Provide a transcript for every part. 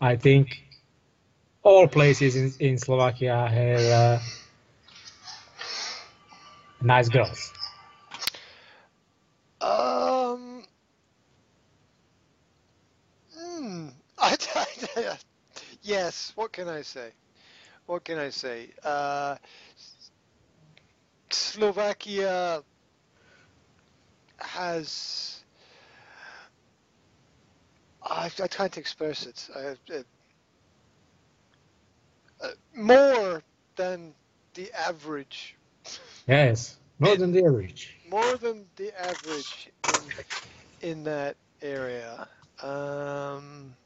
I think all places in, in Slovakia have uh, nice girls. Um. hmm, I, I- yes. What can I say? What can I say? Uh, Slovakia has. I, I can't express it. I, uh, uh, more than the average Yes, more than the average. more than the average in, in that area. Um,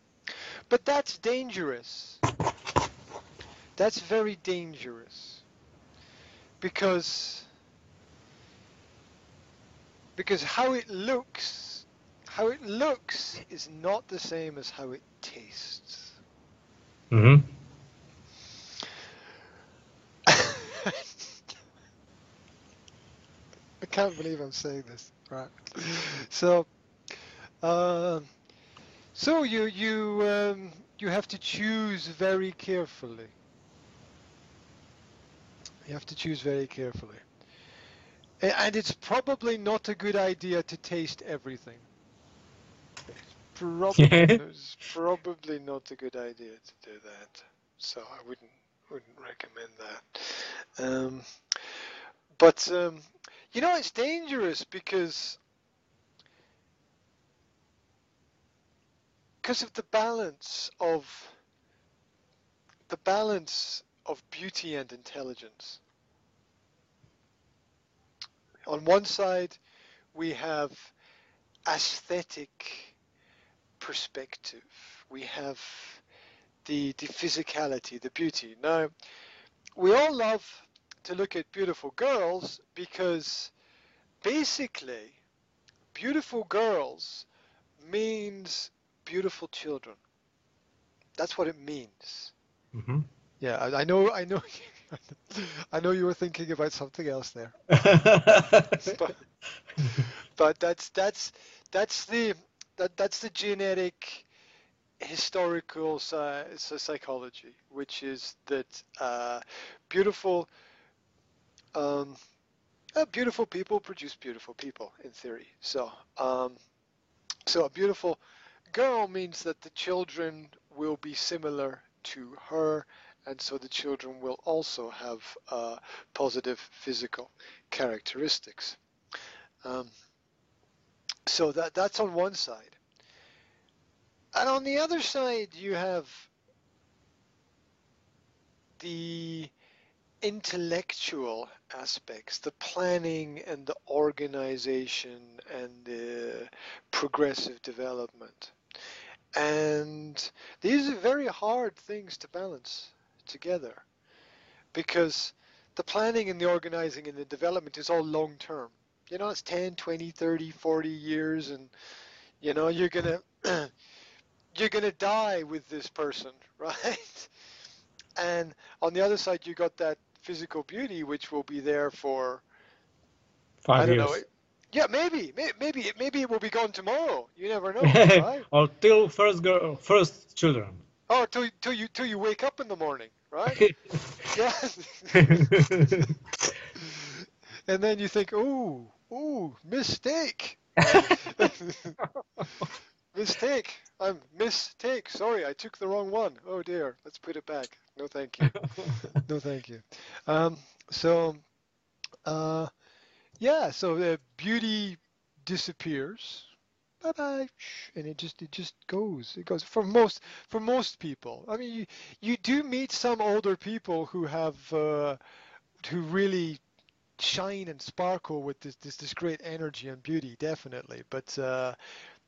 but that's dangerous. That's very dangerous because because how it looks, how it looks is not the same as how it tastes. hmm I can't believe I'm saying this. Right. So, um, so you you um, you have to choose very carefully. You have to choose very carefully, and it's probably not a good idea to taste everything. It's probably it's probably not a good idea to do that. So I wouldn't wouldn't recommend that. Um, but um, you know, it's dangerous because because of the balance of the balance of beauty and intelligence. On one side, we have aesthetic perspective. We have the the physicality, the beauty. Now, we all love to look at beautiful girls because basically beautiful girls means beautiful children that's what it means hmm yeah i, I know i know i know you were thinking about something else there but, but that's that's that's the that, that's the genetic historical psy- psychology which is that uh, beautiful um, uh, beautiful people produce beautiful people in theory. So, um, so a beautiful girl means that the children will be similar to her, and so the children will also have uh, positive physical characteristics. Um, so that that's on one side, and on the other side you have the intellectual aspects, the planning and the organization and the progressive development. And these are very hard things to balance together because the planning and the organizing and the development is all long term. You know, it's 10, 20, 30, 40 years and you know, you're going to you're going to die with this person, right? And on the other side you got that physical beauty, which will be there for I don't years. know. Yeah, maybe, maybe, it- maybe it will be gone tomorrow. You never know, right? or till first girl, first children. Oh, till till you till you wake up in the morning, right? Yeah. and then you think, ooh, ooh, mistake, mistake. I'm mistake. Sorry, I took the wrong one. Oh dear. Let's put it back. No, thank you. No, thank you. Um, so, uh, yeah. So the beauty disappears. Bye bye, and it just it just goes. It goes for most for most people. I mean, you you do meet some older people who have uh, who really shine and sparkle with this this, this great energy and beauty, definitely. But uh,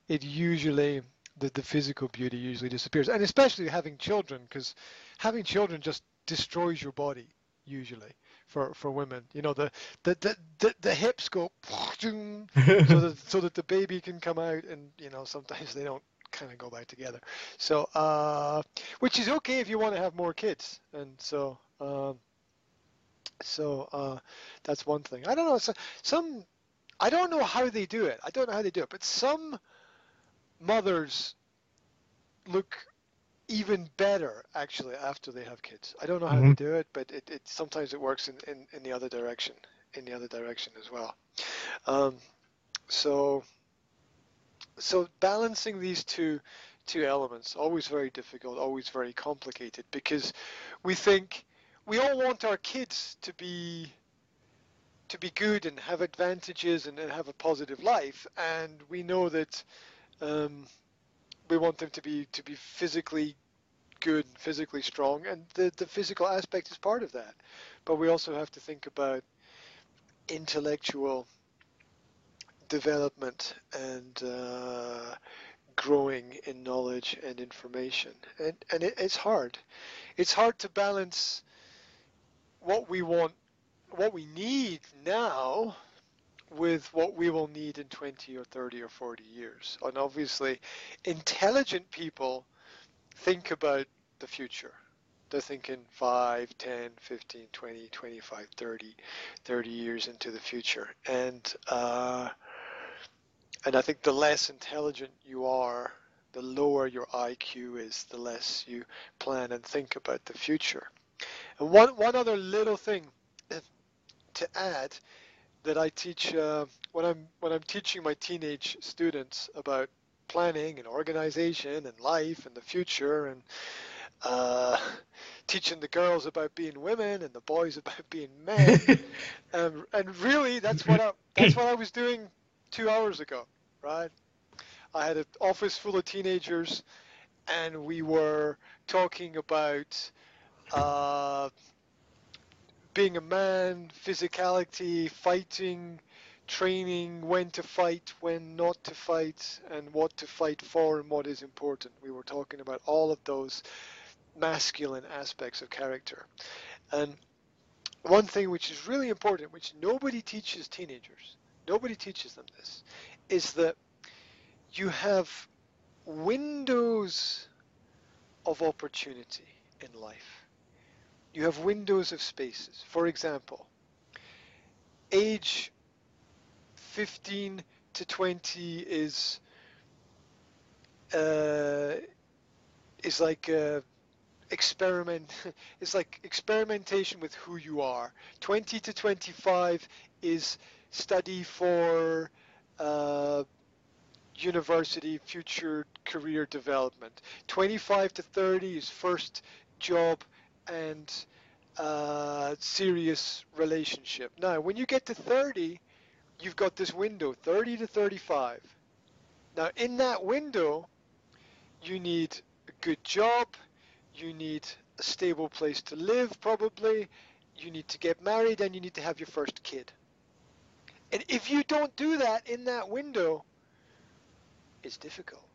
it usually the, the physical beauty usually disappears, and especially having children, because having children just destroys your body usually for for women. You know the the the, the, the hips go so that so that the baby can come out, and you know sometimes they don't kind of go back together. So uh, which is okay if you want to have more kids, and so. Um, so uh, that's one thing. I don't know. So, some I don't know how they do it. I don't know how they do it, but some mothers look even better actually after they have kids. I don't know how Mhm. they do it, but it, it sometimes it works in, in, in the other direction, in the other direction as well. Um, so so balancing these two two elements always very difficult, always very complicated because we think we all want our kids to be to be good and have advantages and, and have a positive life, and we know that um, we want them to be to be physically good, physically strong, and the the physical aspect is part of that. But we also have to think about intellectual development and uh, growing in knowledge and information, and and it, it's hard. It's hard to balance what we want, what we need now with what we will need in 20 or 30 or 40 years. And obviously, intelligent people think about the future. They're thinking 5, 10, 15, 20, 25, 30, 30 years into the future. And uh, and I think the less intelligent you are, the lower your IQ is, the less you plan and think about the future. One one other little thing to add that I teach uh, when I'm when I'm teaching my teenage students about planning and organization and life and the future and uh, teaching the girls about being women and the boys about being men and and really that's what I, that's what I was doing two hours ago right? I had an office full of teenagers and we were talking about uh, being a man, physicality, fighting, training, when to fight, when not to fight, and what to fight for and what is important. We were talking about all of those masculine aspects of character. And one thing which is really important, which nobody teaches teenagers, nobody teaches them this, is that you have windows of opportunity in life you have windows of spaces. For example, age 15 to 20 is uh, is like uh, experiment. It's like experimentation with who you are. 20 to 25 is study for uh, university, future career development. 25 to 30 is first job and uh, serious relationship. Now, when you get to 30, you've got this window, 30 to 35. Now, in that window, you need a good job, you need a stable place to live, probably, you need to get married, and you need to have your first kid. And if you don't do that in that window, it's difficult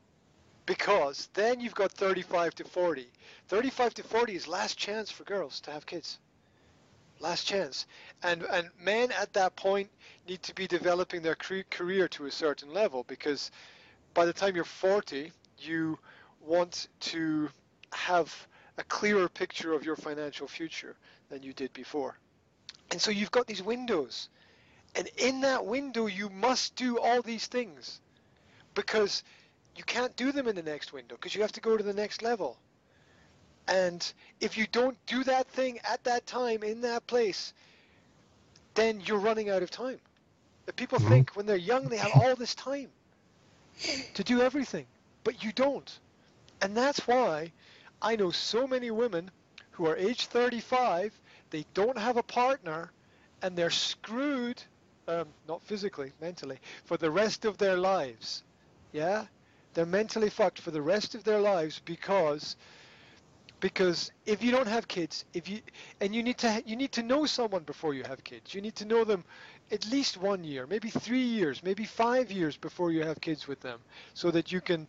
because then you've got 35 to 40. 35 to 40 is last chance for girls to have kids. Last chance. And and men at that point need to be developing their career to a certain level because by the time you're 40, you want to have a clearer picture of your financial future than you did before. And so you've got these windows. And in that window you must do all these things because you can't do them in the next window because you have to go to the next level. And if you don't do that thing at that time in that place, then you're running out of time. The people mm-hmm. think when they're young they have all this time to do everything, but you don't. And that's why I know so many women who are age 35, they don't have a partner, and they're screwed, um, not physically, mentally, for the rest of their lives. Yeah? They're mentally fucked for the rest of their lives because because if you don't have kids if you and you need to you need to know someone before you have kids. You need to know them at least one year maybe three years maybe five years before you have kids with them so that you can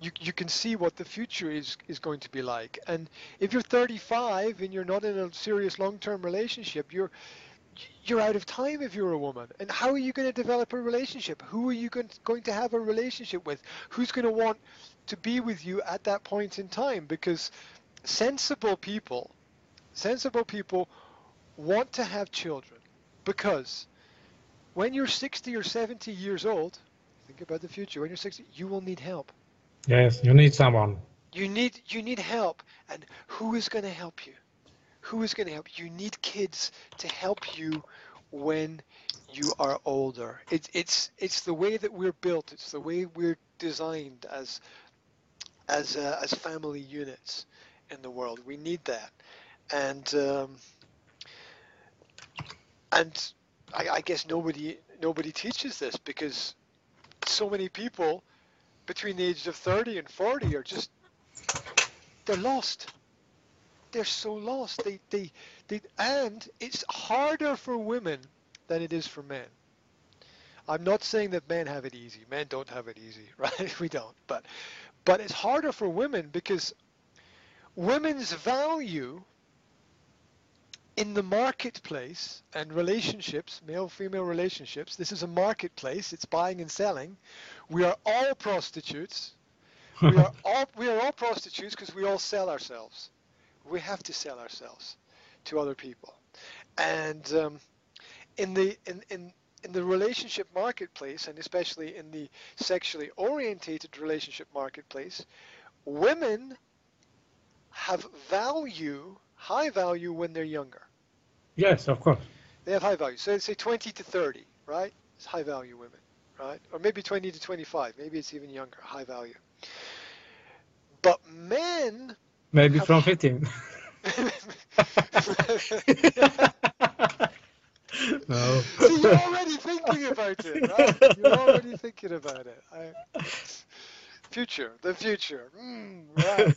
you, you can see what the future is is going to be like. And if you're 35 and you're not in a serious long-term relationship you're you're out of time if you're a woman. And how are you going to develop a relationship? Who are you going to have a relationship with? Who's going to want to be with you at that point in time? Because sensible people, sensible people want to have children because when you're 60 or 70 years old, think about the future. When you're 60, you will need help. Yes, you need someone. You need you need help, and who is going to help you? Who is going to help you? Need kids to help you when you are older. It's it's it's the way that we're built. It's the way we're designed as as uh, as family units in the world. We need that, and um, and I, I guess nobody nobody teaches this because so many people between the ages of 30 and 40 are just they're lost they're so lost they they they and it's harder for women than it is for men i'm not saying that men have it easy men don't have it easy right we don't but but it's harder for women because women's value in the marketplace and relationships, male female relationships, this is a marketplace, it's buying and selling. We are all prostitutes. We are all we are all prostitutes because we all sell ourselves. We have to sell ourselves to other people. And um, in the in, in in the relationship marketplace and especially in the sexually orientated relationship marketplace, women have value, high value when they're younger. Yes, of course. They have high value. So let's say 20 to 30, right? It's high value women, right? Or maybe 20 to 25. Maybe it's even younger, high value. But men. Maybe from 15. no. See, you're already thinking about it, right? You're already thinking about it. I... Future, the future. Mm, right.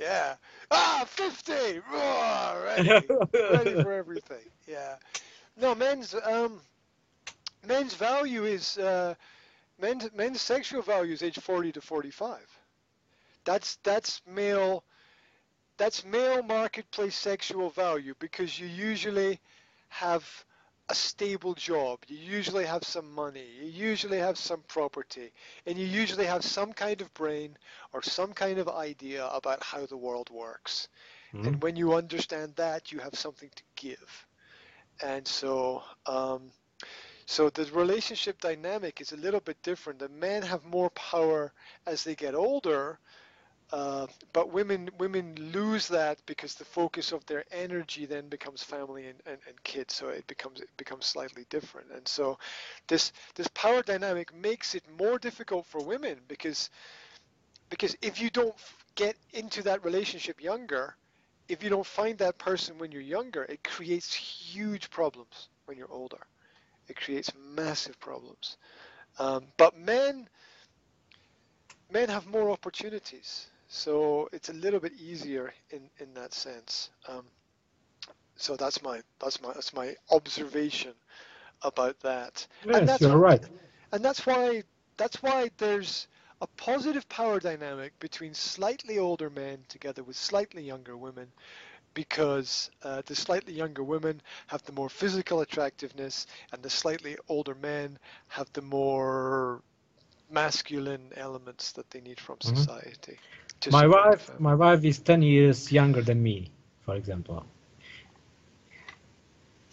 Yeah. Ah, 50! Oh, ready. ready for everything. Yeah. No, men's um, men's value is uh, men's men's sexual value is age 40 to 45. That's that's male that's male marketplace sexual value because you usually have a stable job. You usually have some money. You usually have some property. And you usually have some kind of brain or some kind of idea about how the world works. Mm-hmm. And when you understand that, you have something to give. And so, um, so the relationship dynamic is a little bit different. The men have more power as they get older uh, but women women lose that because the focus of their energy then becomes family and, and, and kids. So it becomes it becomes slightly different. And so this this power dynamic makes it more difficult for women because because if you don't get into that relationship younger if you don't find that person when you're younger it creates huge problems when you're older. It creates massive problems. Um, but men men have more opportunities so it's a little bit easier in, in that sense. Um, so that's my that's my that's my observation about that. Yes, and that's you're right. And that's why that's why there's a positive power dynamic between slightly older men together with slightly younger women because uh, the slightly younger women have the more physical attractiveness and the slightly older men have the more masculine elements that they need from mm-hmm. society my wife, my wife is ten years younger than me, for example.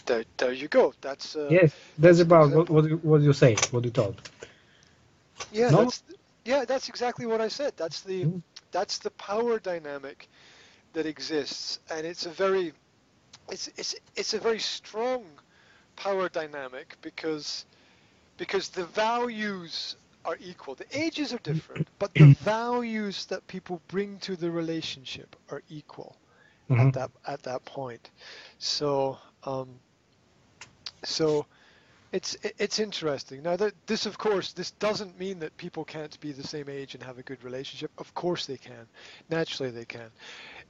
There, there you go. That's uh, yes. That's, about what, what what you say. What you told. Yeah, no? that's yeah, that's exactly what I said. That's the mm. that's the power dynamic that exists, and it's a very it's it's it's a very strong power dynamic because because the values are equal. The ages are different, but the values that people bring to the relationship are equal mm-hmm. at that at that point. So um, so it's it's interesting. Now that this of course this doesn't mean that people can't be the same age and have a good relationship. Of course they can. Naturally they can.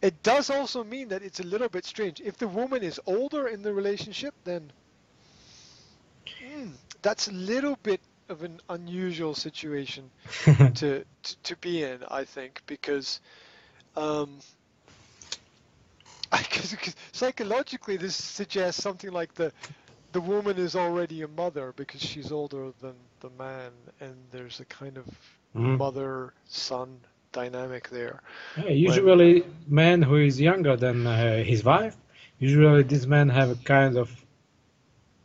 It does also mean that it's a little bit strange. If the woman is older in the relationship, then mm, that's a little bit of an unusual situation to, to, to be in, I think, because um, I, cause, cause psychologically this suggests something like the the woman is already a mother because she's older than the man, and there's a kind of mm. mother son dynamic there. Yeah, usually, when, man who is younger than uh, his wife, usually these men have a kind of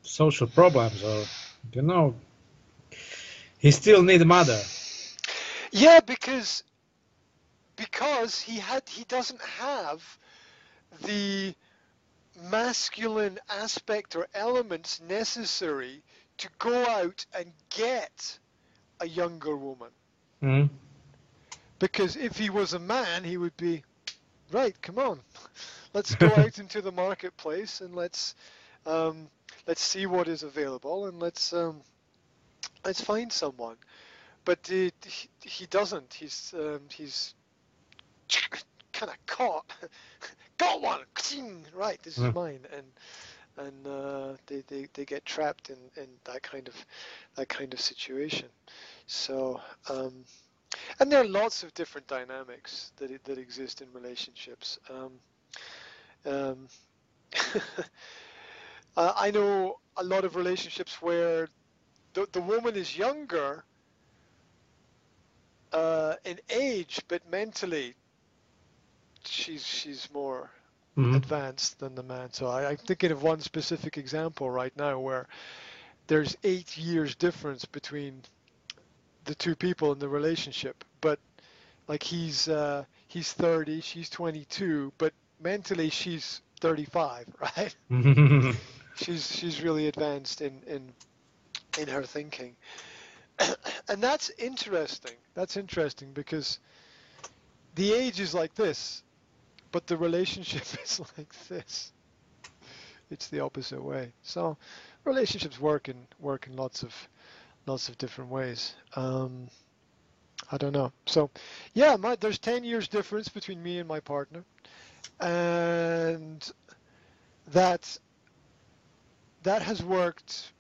social problems or you know he still need a mother. Yeah, because because he had he doesn't have the masculine aspect or elements necessary to go out and get a younger woman. hmm Because if he was a man, he would be, right, come on, let's go out into the marketplace and let's um, let's see what is available and let's um, let's find someone. But he, he doesn't. He's um, he's kind of caught. Got one. Right, this is Hmm. mine. And and uh, they, they, they get trapped in, in that kind of that kind of situation. So um, and there are lots of different dynamics that that exist in relationships. Um, um, I know a lot of relationships where the the woman is younger uh, in age, but mentally she's she's more hmm advanced than the man. So I, I'm thinking of one specific example right now where there's eight years difference between the two people in the relationship, but like he's uh, he's 30, she's 22, but mentally she's 35, right? she's she's really advanced in in in her thinking, and that's interesting. That's interesting because the age is like this, but the relationship is like this. It's the opposite way. So relationships work in work in lots of lots of different ways. Um, I don't know. So yeah, my, there's 10 years difference between me and my partner, and that that has worked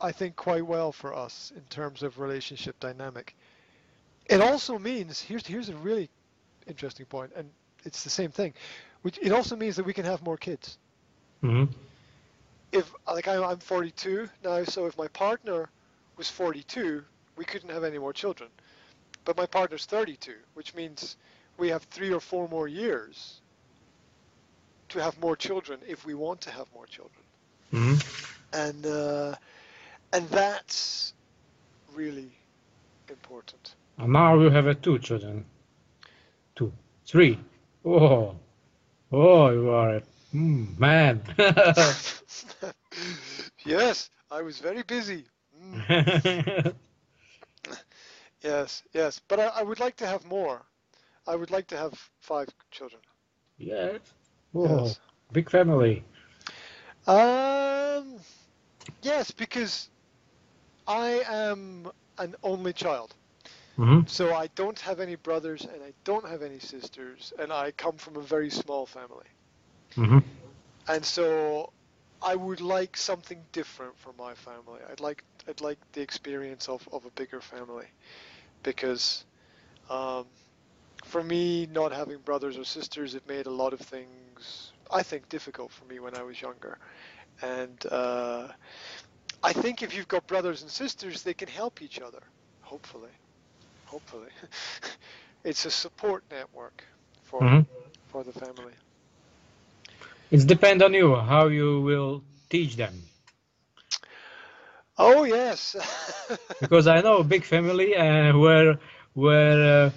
I think quite well for us in terms of relationship dynamic. It also means here's here's a really interesting point, and it's the same thing. Which it also means that we can have more kids. hmm If like I, I'm 42 now, so if my partner was 42, we couldn't have any more children. But my partner's 32, which means we have three or four more years to have more children if we want to have more children. hmm and uh, and that's really important. And now you have two children. Two, three. Oh, oh, you are a mm, man. yes, I was very busy. Mm, yes, yes, but I, I would like to have more. I would like to have five children. yes. Oh, Yes. big family. Um, yes, because I am an only child. hmm So I don't have any brothers and I don't have any sisters, and I come from a very small family. hmm and so I would like something different for my family. I'd like I'd like the experience of, of a bigger family, because um, for me, not having brothers or sisters, it made a lot of things I think difficult for me when I was younger, and uh, I think if you've got brothers and sisters, they can help each other. Hopefully, hopefully, it's a support network for hmm for the family. It depends on you how you will teach them. Oh yes. Because I know a big family uh, where where uh,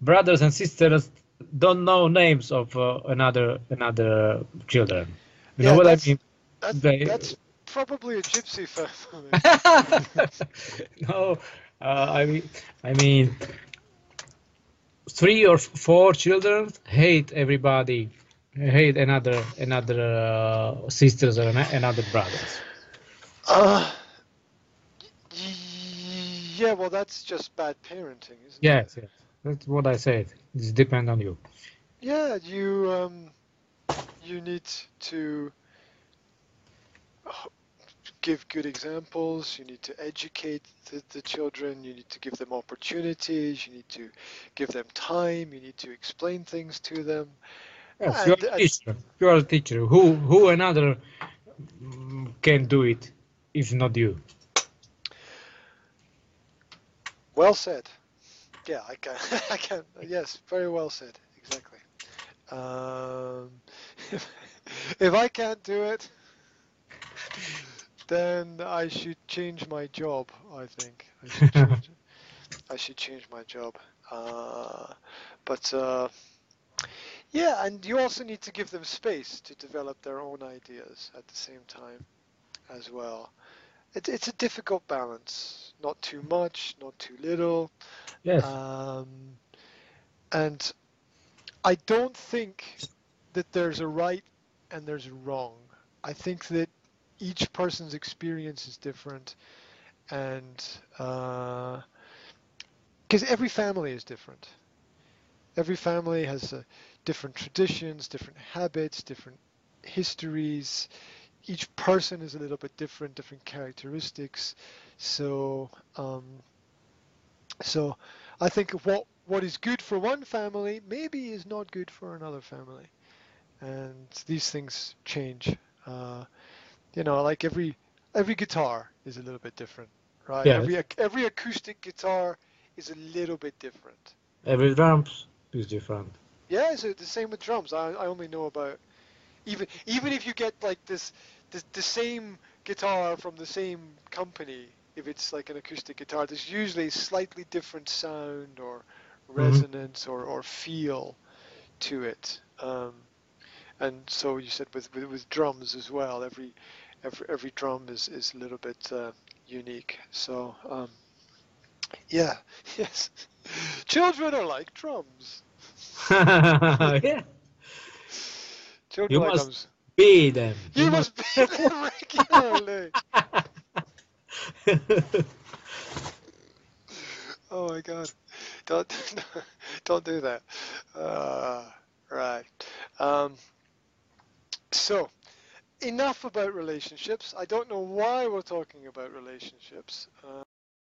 brothers and sisters don't know names of uh, another another children. You Yeah, know what I mean? That's, They- that's probably a gypsy family. no, uh, I mean, I mean, three or four children hate everybody, hate another another uh, sisters or another brothers. uh, yeah, well, that's just bad parenting, isn't it? Yes, yes, that's what I said. It depends on you. Yeah, you um, you need to give good examples. You need to educate the, the children. You need to give them opportunities. You need to give them time. You need to explain things to them. Yes, you, are a and- teacher. You are a teacher. Who who another mm, can do it if not you? Well said. Yeah, I can. I can. Yes, very well said. Exactly. Um, if I can't do it, then I should change my job. I think I should change, I should change my job. Uh, but uh, yeah, and you also need to give them space to develop their own ideas at the same time as well. It's it's a difficult balance. Not too much, not too little. Yes. Um, and I don't think that there's a right and there's a wrong. I think that each person's experience is different, and because every family is different. Every family has uh, different traditions, different habits, different histories. Each person is a little bit different, different characteristics. So, um, so I think what what is good for one family maybe is not good for another family, and these things change. Uh, you know, like every every guitar is a little bit different, right? Yes. Every every acoustic guitar is a little bit different. Every drums is different. Yeah, so the same with drums. I, I only know about even even if you get like this, this the same guitar from the same company, if it's like an acoustic guitar, there's usually slightly different sound or resonance or, or feel to it. Um, and so you said with, with with drums as well. Every every every drum is is a little bit uh, unique. So um, yeah, yes, children are like drums. yeah. Children You like must drums. Be them. You must be them regularly. Oh my god. Don't don't do that. Uh, right. Um, so enough about relationships. I don't know why we're talking about relationships. Uh,